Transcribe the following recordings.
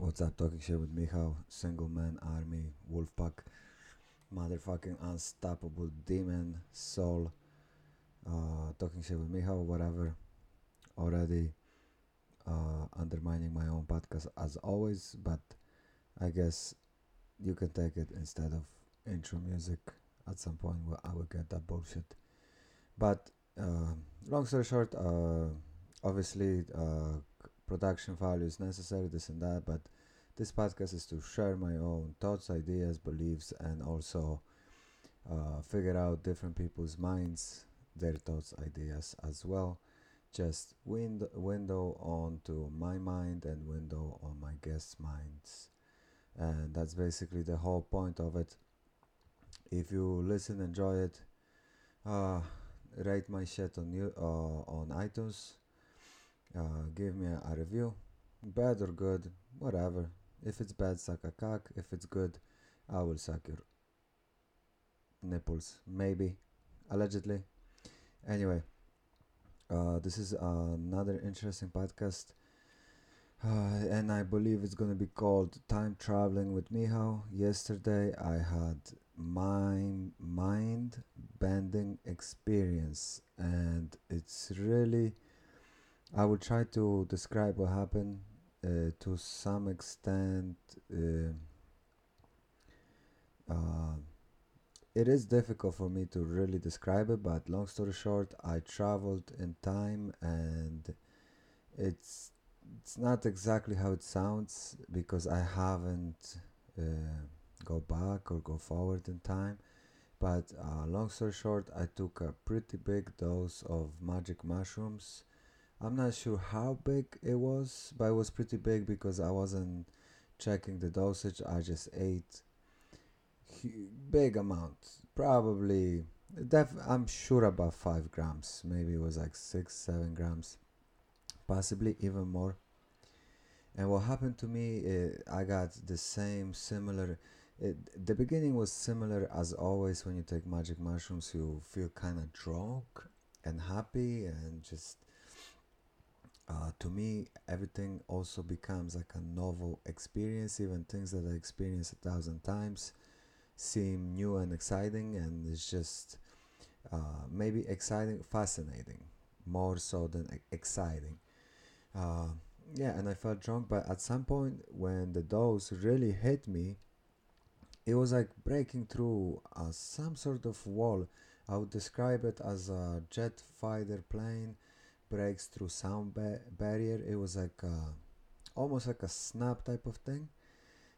What's up? Talking shit with Michał, single man army, Wolfpack, motherfucking unstoppable demon soul. Uh, talking shit with Michał, whatever. Already uh, undermining my own podcast as always, but I guess you can take it instead of intro music at some point where I will get that bullshit. But uh, long story short, uh, obviously uh, production value is necessary, this and that, but this podcast is to share my own thoughts, ideas, beliefs, and also uh, figure out different people's minds, their thoughts, ideas as well. Just window window onto my mind and window on my guests' minds, and that's basically the whole point of it. If you listen, enjoy it. Uh, rate my shit on you uh, on iTunes. Uh, give me a, a review, bad or good, whatever. If it's bad, suck a cock. If it's good, I will suck your nipples, maybe, allegedly. Anyway, uh, this is another interesting podcast, uh, and I believe it's gonna be called "Time Traveling with Michał." Yesterday, I had my mind bending experience, and it's really. I will try to describe what happened uh, to some extent. Uh, uh, it is difficult for me to really describe it, but long story short, I traveled in time, and it's it's not exactly how it sounds because I haven't uh, go back or go forward in time. But uh, long story short, I took a pretty big dose of magic mushrooms. I'm not sure how big it was, but it was pretty big because I wasn't checking the dosage. I just ate big amount, probably. Def- I'm sure about five grams. Maybe it was like six, seven grams, possibly even more. And what happened to me, uh, I got the same similar. It, the beginning was similar as always when you take magic mushrooms. You feel kind of drunk and happy, and just uh, to me, everything also becomes like a novel experience. Even things that I experienced a thousand times seem new and exciting, and it's just uh, maybe exciting, fascinating, more so than exciting. Uh, yeah, and I felt drunk, but at some point when the dose really hit me, it was like breaking through uh, some sort of wall. I would describe it as a jet fighter plane breaks through sound ba- barrier. It was like uh, almost like a snap type of thing,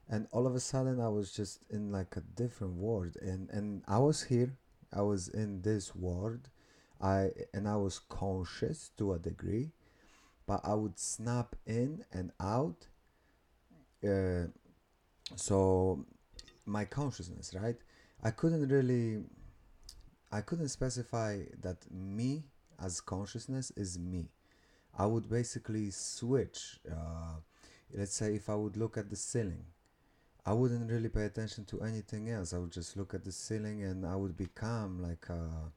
and all of a sudden I was just in like a different world, and and I was here. I was in this world. I and I was conscious to a degree, but I would snap in and out. Uh, so my consciousness, right? I couldn't really, I couldn't specify that me as consciousness is me. I would basically switch. Uh, let's say if I would look at the ceiling, I wouldn't really pay attention to anything else. I would just look at the ceiling and I would become like a,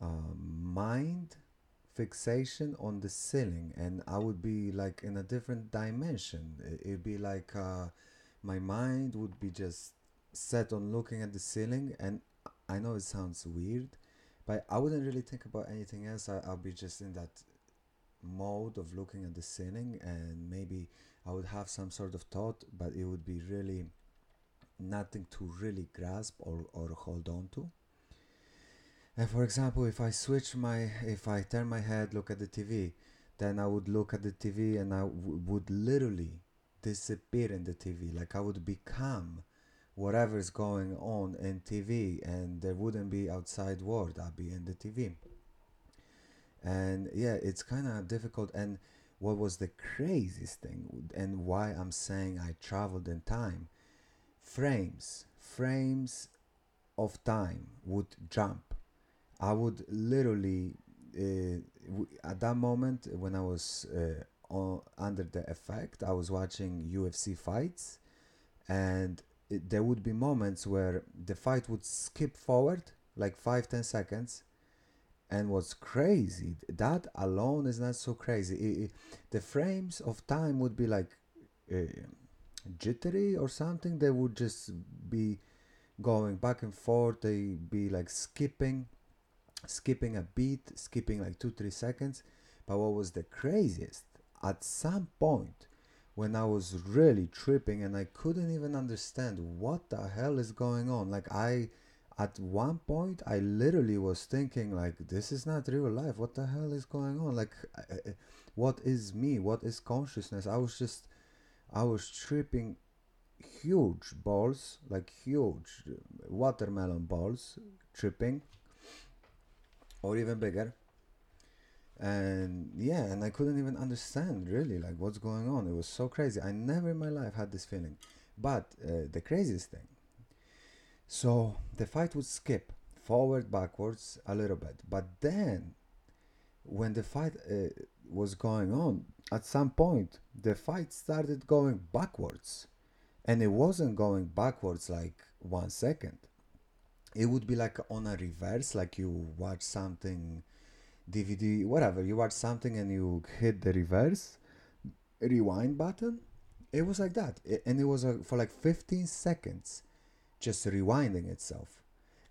a mind fixation on the ceiling and I would be like in a different dimension. It- It'd be like uh, my mind would be just set on looking at the ceiling and I know it sounds weird, but I wouldn't really think about anything else. I, I'll be just in that mode of looking at the ceiling and maybe I would have some sort of thought, but it would be really nothing to really grasp or, or hold on to. And for example, if I switch my, if I turn my head, look at the TV, then I would look at the TV and I w- would literally disappear in the TV. Like I would become whatever is going on in TV and there wouldn't be outside world. I'd be in the TV. And yeah, it's kind of difficult. And what was the craziest thing and why I'm saying I traveled in time? Frames, frames of time would jump. I would literally, uh, at that moment when I was uh, on, under the effect, I was watching UFC fights, and it, there would be moments where the fight would skip forward like five ten seconds, and what's crazy that alone is not so crazy. I- I- the frames of time would be like uh, jittery or something. They would just be going back and forth. They be like skipping, skipping a beat, skipping like two three seconds. But what was the craziest? At some point, when I was really tripping and I couldn't even understand what the hell is going on. Like I at one point I literally was thinking like this is not real life. What the hell is going on? Like what is me? What is consciousness? I was just I was tripping huge balls, like huge watermelon balls tripping or even bigger and yeah and i couldn't even understand really like what's going on. It was so crazy. I never in my life had this feeling. But uh, the craziest thing so the fight would skip forward backwards a little bit. But then when the fight uh, was going on at some point the fight started going backwards. And it wasn't going backwards like one second. It would be like on a reverse like you watch something DVD, whatever, you watch something and you hit the reverse rewind button. It was like that. It, and it was uh, for like 15 seconds just rewinding itself.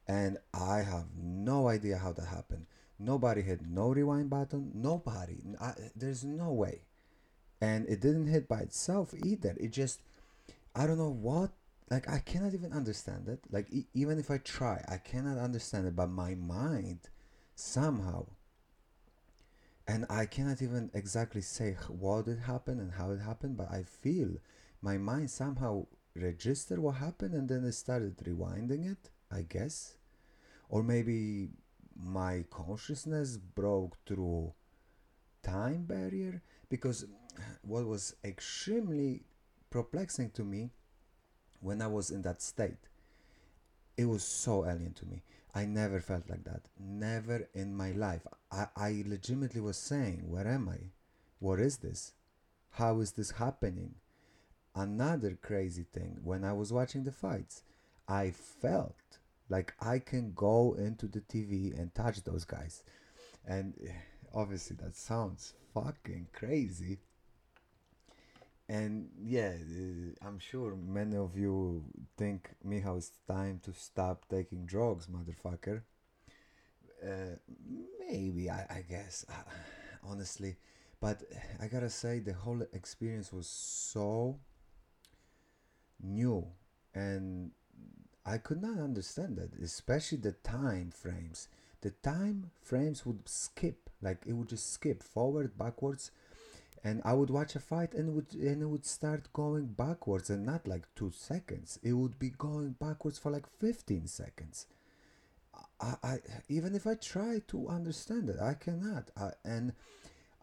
And I have no idea how that happened. Nobody hit no rewind button. Nobody. I, there's no way. And it didn't hit by itself either. It just, I don't know what. Like, I cannot even understand it. Like, e- even if I try, I cannot understand it. But my mind somehow and I cannot even exactly say what it happened and how it happened, but I feel my mind somehow registered what happened and then it started rewinding it, I guess. Or maybe my consciousness broke through time barrier because what was extremely perplexing to me when I was in that state, it was so alien to me. I never felt like that. Never in my life. I, I legitimately was saying, Where am I? What is this? How is this happening? Another crazy thing, when I was watching the fights, I felt like I can go into the TV and touch those guys. And eh, obviously, that sounds fucking crazy. And yeah, uh, I'm sure many of you think, Michał, it's time to stop taking drugs, motherfucker. Uh, maybe, I, I guess, honestly. But I gotta say, the whole experience was so new and I could not understand that, especially the time frames. The time frames would skip, like it would just skip forward, backwards and I would watch a fight and it would and it would start going backwards and not like two seconds. It would be going backwards for like fifteen seconds. I, I even if I try to understand it, I cannot. I, and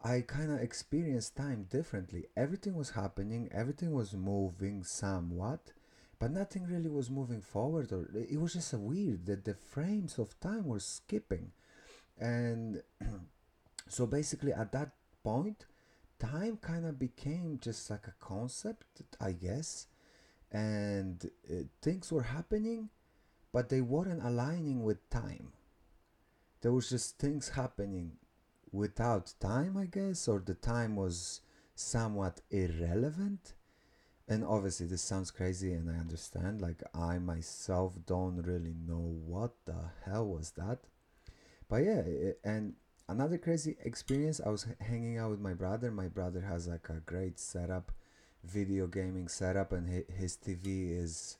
I kind of experienced time differently. Everything was happening, everything was moving somewhat, but nothing really was moving forward. Or it was just weird that the frames of time were skipping, and so basically at that point time kind of became just like a concept, I guess, and uh, things were happening, but they weren't aligning with time. There was just things happening without time, I guess, or the time was somewhat irrelevant. And obviously, this sounds crazy, and I understand. Like, I myself don't really know what the hell was that. But yeah, and another crazy experience i was hanging out with my brother. My brother has like a great setup video gaming setup and his tv is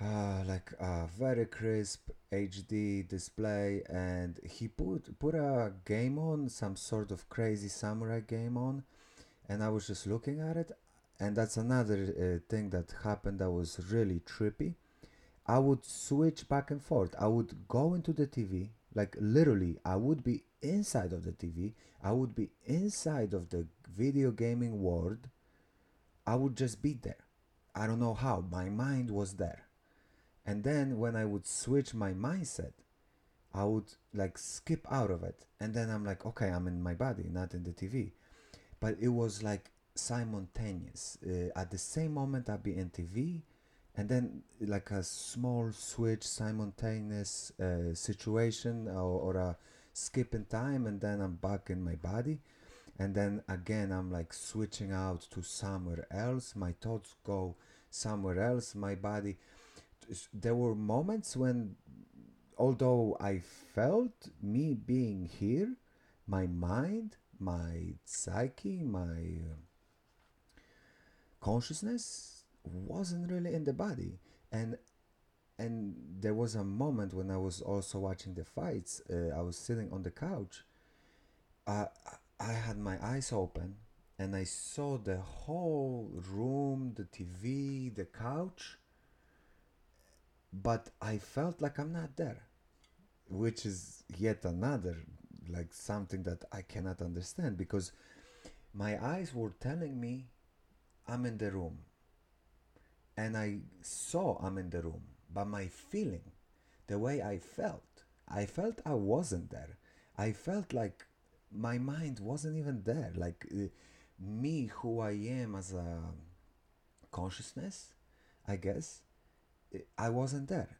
uh, like a very crisp hd display and he put put a game on some sort of crazy samurai game on and i was just looking at it and that's another uh, thing that happened that was really trippy. I would switch back and forth. I would go into the tv like literally i would be inside of the TV, I would be inside of the video gaming world. I would just be there. I don't know how. My mind was there. And then when I would switch my mindset, I would like skip out of it. And then I'm like, okay, I'm in my body, not in the TV. But it was like simultaneous. Uh, at the same moment, I'd be in TV, and then like a small switch, simultaneous uh, situation or, or a skip in time and then I'm back in my body. and then again i'm like switching out to somewhere else my thoughts go somewhere else my body there were moments when although i felt me being here my mind my psyche my uh, consciousness wasn't really in the body. And and there was a moment when i was also watching the fights uh, i was sitting on the couch. I I had my eyes open and I saw the whole room, the TV, the couch, but I felt like I'm not there, which is yet another like something that I cannot understand because my eyes were telling me I'm in the room and I saw I'm in the room, but my feeling, the way I felt, I felt I wasn't there. I felt like my mind wasn't even there. Like uh, me, who I am as a consciousness, I guess, I wasn't there.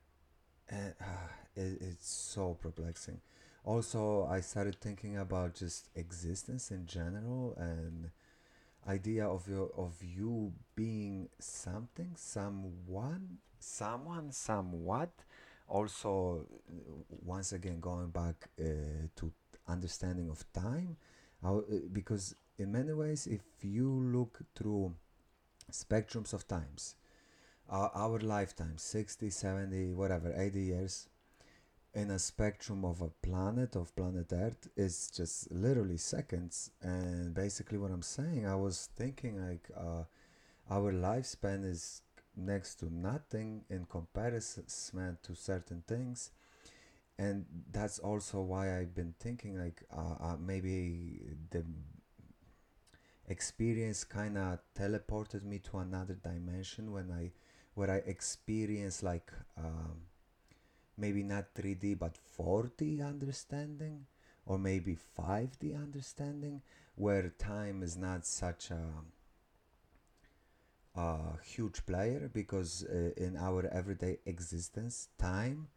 And uh, it, it's so perplexing. Also, I started thinking about just existence in general and idea of your of you being something, someone, someone, somewhat. Also, once again, going back uh, to understanding of time uh, because in many ways if you look through spectrums of times uh, our lifetime 60 70 whatever 80 years in a spectrum of a planet of planet earth is just literally seconds. And basically what i'm saying i was thinking like uh, our lifespan is next to nothing in comparison to certain things. And that's also why I've been thinking like uh, uh, maybe the experience kind of teleported me to another dimension when I where I experienced like um, maybe not 3D but 4D understanding or maybe 5D understanding where time is not such a, a huge player because uh, in our everyday existence time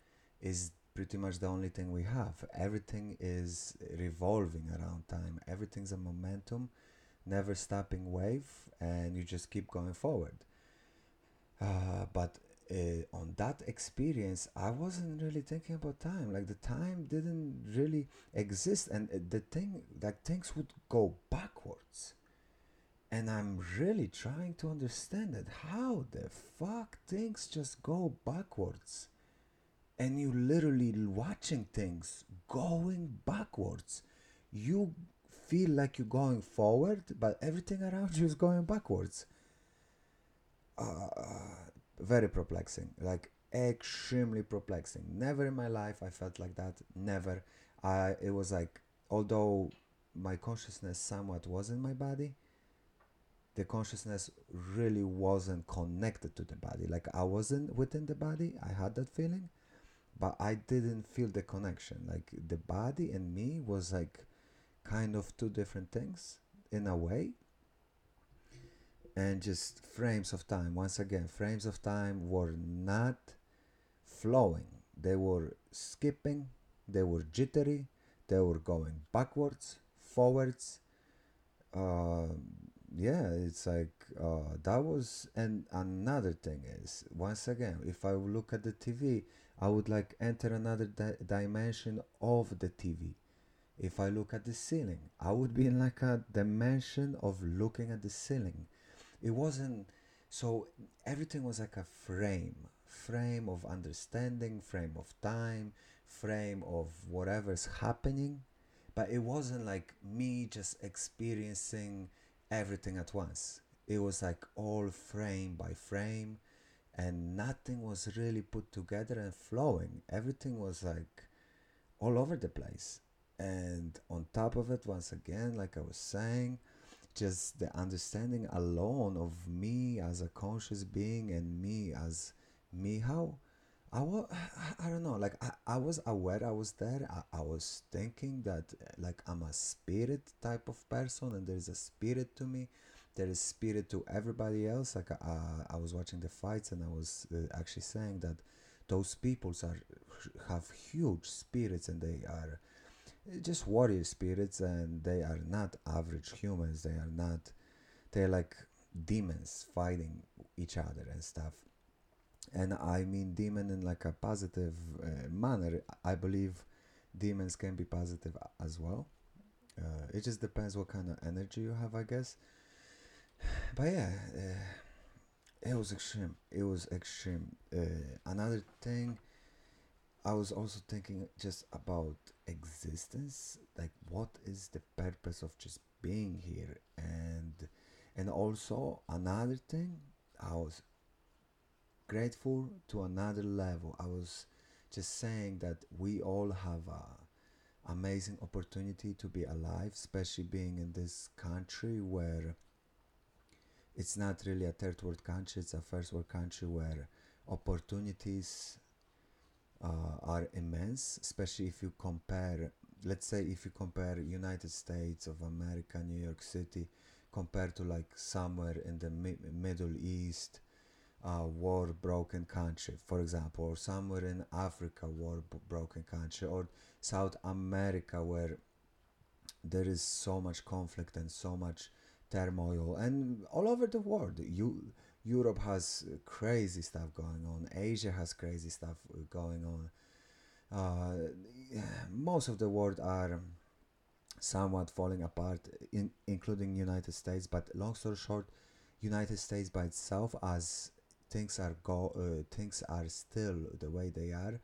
is pretty much the only thing we have. Everything is revolving around time. Everything's a momentum, never stopping wave, and you just keep going forward. Uh, but uh, on that experience, I wasn't really thinking about time. Like the time didn't really exist, and uh, the thing, like things would go backwards. And I'm really trying to understand it. How the fuck things just go backwards? and you literally watching things going backwards you feel like you're going forward but everything around you is going backwards uh, very perplexing like extremely perplexing never in my life i felt like that never i it was like although my consciousness somewhat was in my body the consciousness really wasn't connected to the body like i wasn't within the body i had that feeling but I didn't feel the connection. Like the body and me was like kind of two different things in a way. And just frames of time. Once again, frames of time were not flowing. They were skipping, they were jittery, they were going backwards, forwards. Uh, yeah, it's like uh, that was. And another thing is, once again, if I look at the TV, I would like enter another di- dimension of the TV. If I look at the ceiling, I would be in like a dimension of looking at the ceiling. It wasn't so everything was like a frame, frame of understanding, frame of time, frame of whatever's happening, but it wasn't like me just experiencing everything at once. It was like all frame by frame and nothing was really put together and flowing. Everything was like all over the place. And on top of it, once again, like I was saying, just the understanding alone of me as a conscious being and me as me, how I was, I don't know, like I, I was aware I was there. I, I was thinking that like I'm a spirit type of person and there's a spirit to me there is spirit to everybody else. Like uh, I was watching the fights and I was uh, actually saying that those peoples are have huge spirits and they are just warrior spirits, and they are not average humans. They are not. They're like demons fighting each other and stuff. And I mean demon in like a positive uh, manner. I believe demons can be positive as well. Uh, it just depends what kind of energy you have, I guess. But yeah, uh, it was extreme. It was extreme. Uh, another thing, I was also thinking just about existence. Like, what is the purpose of just being here? And and also another thing, I was grateful to another level. I was just saying that we all have a amazing opportunity to be alive, especially being in this country where it's not really a third world country, it's a first world country where opportunities uh, are immense, especially if you compare, let's say, if you compare United States of America, New York City, compared to like somewhere in the mi- Middle East, uh, war broken country, for example, or somewhere in Africa, war broken country, or South America, where there is so much conflict and so much turmoil, and all over the world. You, Europe has crazy stuff going on. Asia has crazy stuff going on. Uh, most of the world are somewhat falling apart, in, including United States. But long story short, United States by itself, as things are go, uh, things are still the way they are,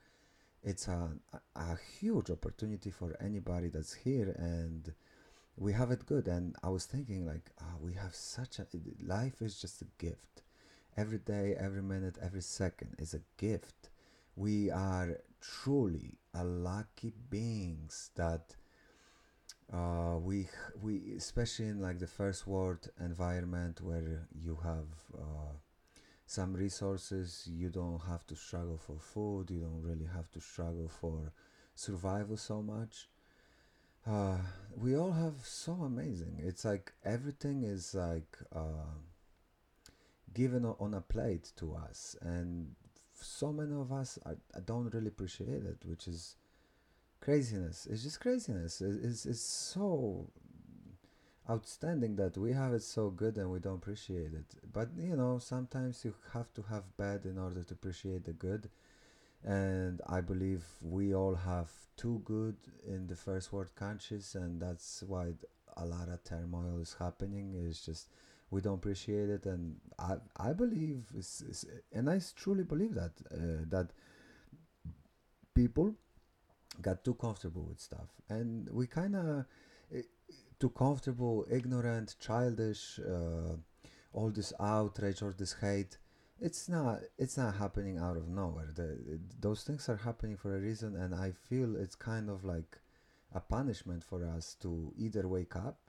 it's a, a huge opportunity for anybody that's here, and we have it good. And I was thinking, like, oh, we have such a life is just a gift. Every day, every minute, every second is a gift. We are truly a lucky beings that uh, we we especially in like the first world environment where you have uh, some resources you don't have to struggle for food you don't really have to struggle for survival so much uh, we all have so amazing it's like everything is like uh, given on a plate to us and so many of us are, don't really appreciate it which is craziness. It's just craziness. It's, it's so outstanding that we have it so good and we don't appreciate it. But you know, sometimes you have to have bad in order to appreciate the good. And I believe we all have too good in the first world countries, and that's why a lot of turmoil is happening. It's just we don't appreciate it, and I I believe, and I truly believe that uh, that people got too comfortable with stuff. And we kind of eh, too comfortable ignorant childish uh, all this outrage or this hate. It's not it's not happening out of nowhere. The, those things are happening for a reason and i feel it's kind of like a punishment for us to either wake up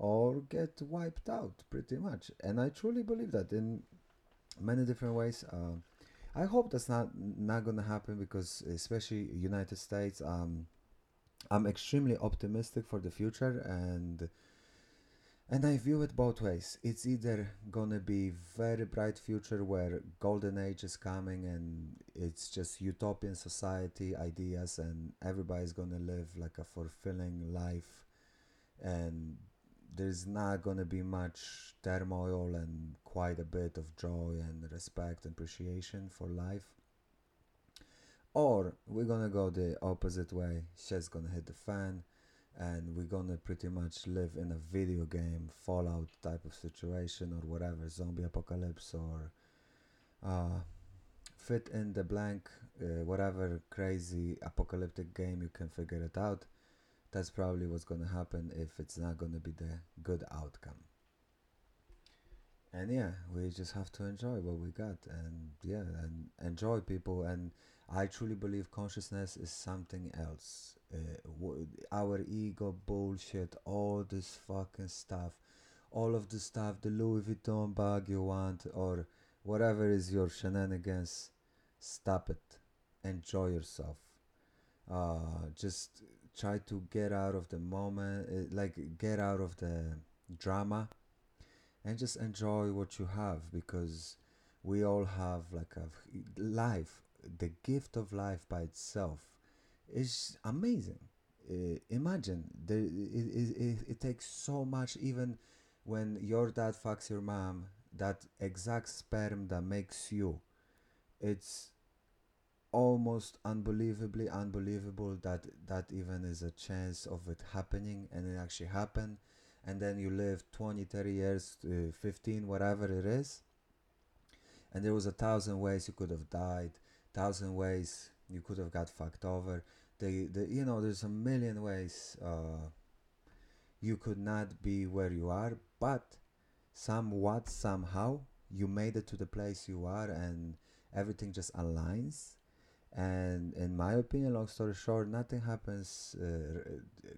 or get wiped out pretty much and i truly believe that in many different ways uh, I hope that's not not gonna happen because especially United States, um, I'm extremely optimistic for the future and and I view it both ways. It's either gonna be very bright future where golden age is coming and it's just utopian society ideas and everybody's gonna live like a fulfilling life and there's not gonna be much turmoil and quite a bit of joy and respect and appreciation for life. Or we're gonna go the opposite way, shit's gonna hit the fan, and we're gonna pretty much live in a video game, Fallout type of situation, or whatever, zombie apocalypse, or uh, fit in the blank, uh, whatever crazy apocalyptic game you can figure it out that's probably what's going to happen if it's not going to be the good outcome. And yeah, we just have to enjoy what we got and yeah, and enjoy people. And I truly believe consciousness is something else. Uh, our ego bullshit, all this fucking stuff, all of the stuff, the Louis Vuitton bag you want, or whatever is your shenanigans, stop it. Enjoy yourself. Uh, just try to get out of the moment, eh, like get out of the drama and just enjoy what you have because we all have like a life the gift of life by itself is amazing. Uh, imagine the, it, it, it takes so much even when your dad fucks your mom that exact sperm that makes you it's almost unbelievably unbelievable that that even is a chance of it happening and it actually happened. And then you live 20 30 years uh, 15 whatever it is. And there was a thousand ways you could have died thousand ways you could have got fucked over. The, the you know there's a million ways uh, you could not be where you are but somewhat somehow you made it to the place you are and everything just aligns and in my opinion long story short nothing happens uh,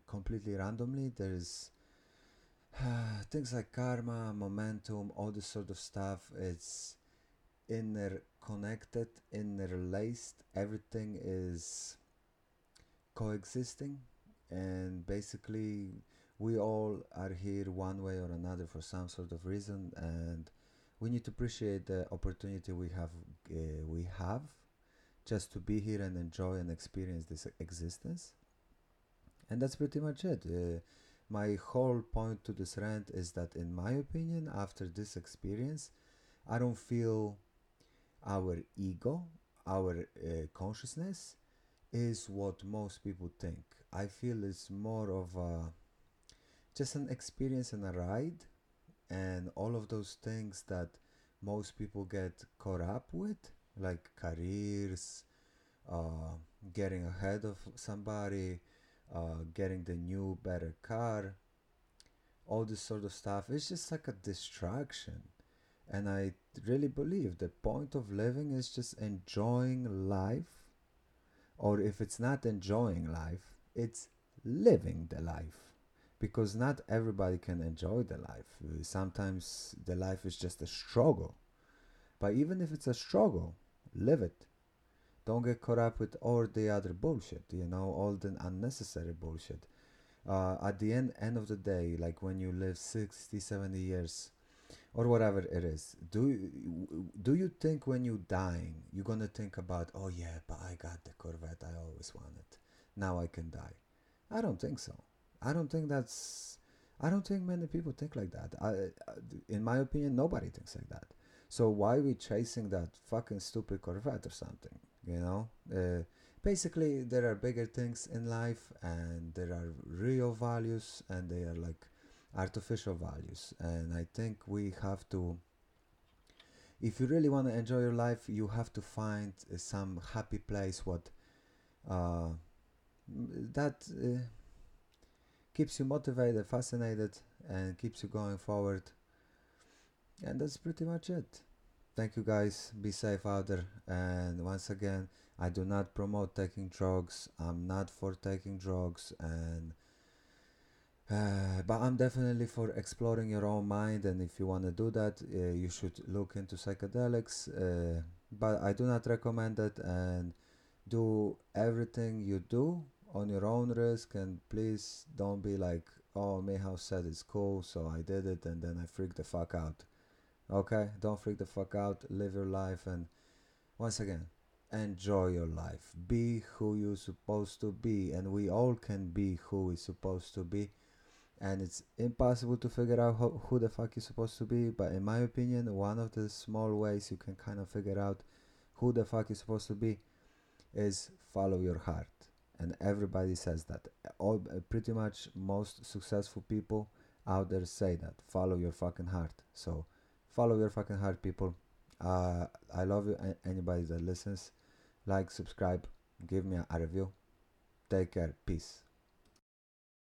completely randomly. There's things like karma momentum all this sort of stuff. It's interconnected interlaced. Everything is coexisting. And basically we all are here one way or another for some sort of reason. And we need to appreciate the opportunity we have uh, we have just to be here and enjoy and experience this existence. And that's pretty much it. Uh, my whole point to this rant is that, in my opinion, after this experience, I don't feel our ego, our uh, consciousness is what most people think. I feel it's more of a, just an experience and a ride, and all of those things that most people get caught up with like careers, uh, getting ahead of somebody, uh, getting the new better car, all this sort of stuff. It's just like a distraction. And I really believe the point of living is just enjoying life. Or if it's not enjoying life, it's living the life. Because not everybody can enjoy the life. Sometimes the life is just a struggle. But even if it's a struggle, live it. Don't get caught up with all the other bullshit, you know, all the unnecessary bullshit. Uh, at the end, end of the day, like when you live 60, 70 years, or whatever it is, do do you think when you're dying, you're gonna think about, oh yeah, but I got the Corvette I always wanted. Now I can die. I don't think so. I don't think that's. I don't think many people think like that. I, in my opinion, nobody thinks like that. So why we chasing that fucking stupid Corvette or something? You know. Uh, basically, there are bigger things in life, and there are real values, and they are like artificial values. And I think we have to. If you really want to enjoy your life, you have to find uh, some happy place. What uh, that uh, keeps you motivated, fascinated, and keeps you going forward and that's pretty much it. Thank you guys. Be safe out there. And once again i do not promote taking drugs. I'm not for taking drugs. And uh, but i'm definitely for exploring your own mind. And if you want to do that uh, you should look into psychedelics. Uh, but i do not recommend it. And do everything you do on your own risk. And please don't be like oh Michał said it's cool so i did it and then i freaked the fuck out Okay, don't freak the fuck out. Live your life and once again, enjoy your life. Be who you're supposed to be, and we all can be who we're supposed to be. And it's impossible to figure out who, the fuck you're supposed to be. But in my opinion, one of the small ways you can kind of figure out who the fuck you're supposed to be is follow your heart. And everybody says that. All pretty much most successful people out there say that. Follow your fucking heart. So follow your fucking heart people. Uh, i love you. Anybody that listens like subscribe. Give me a review. Take care. Peace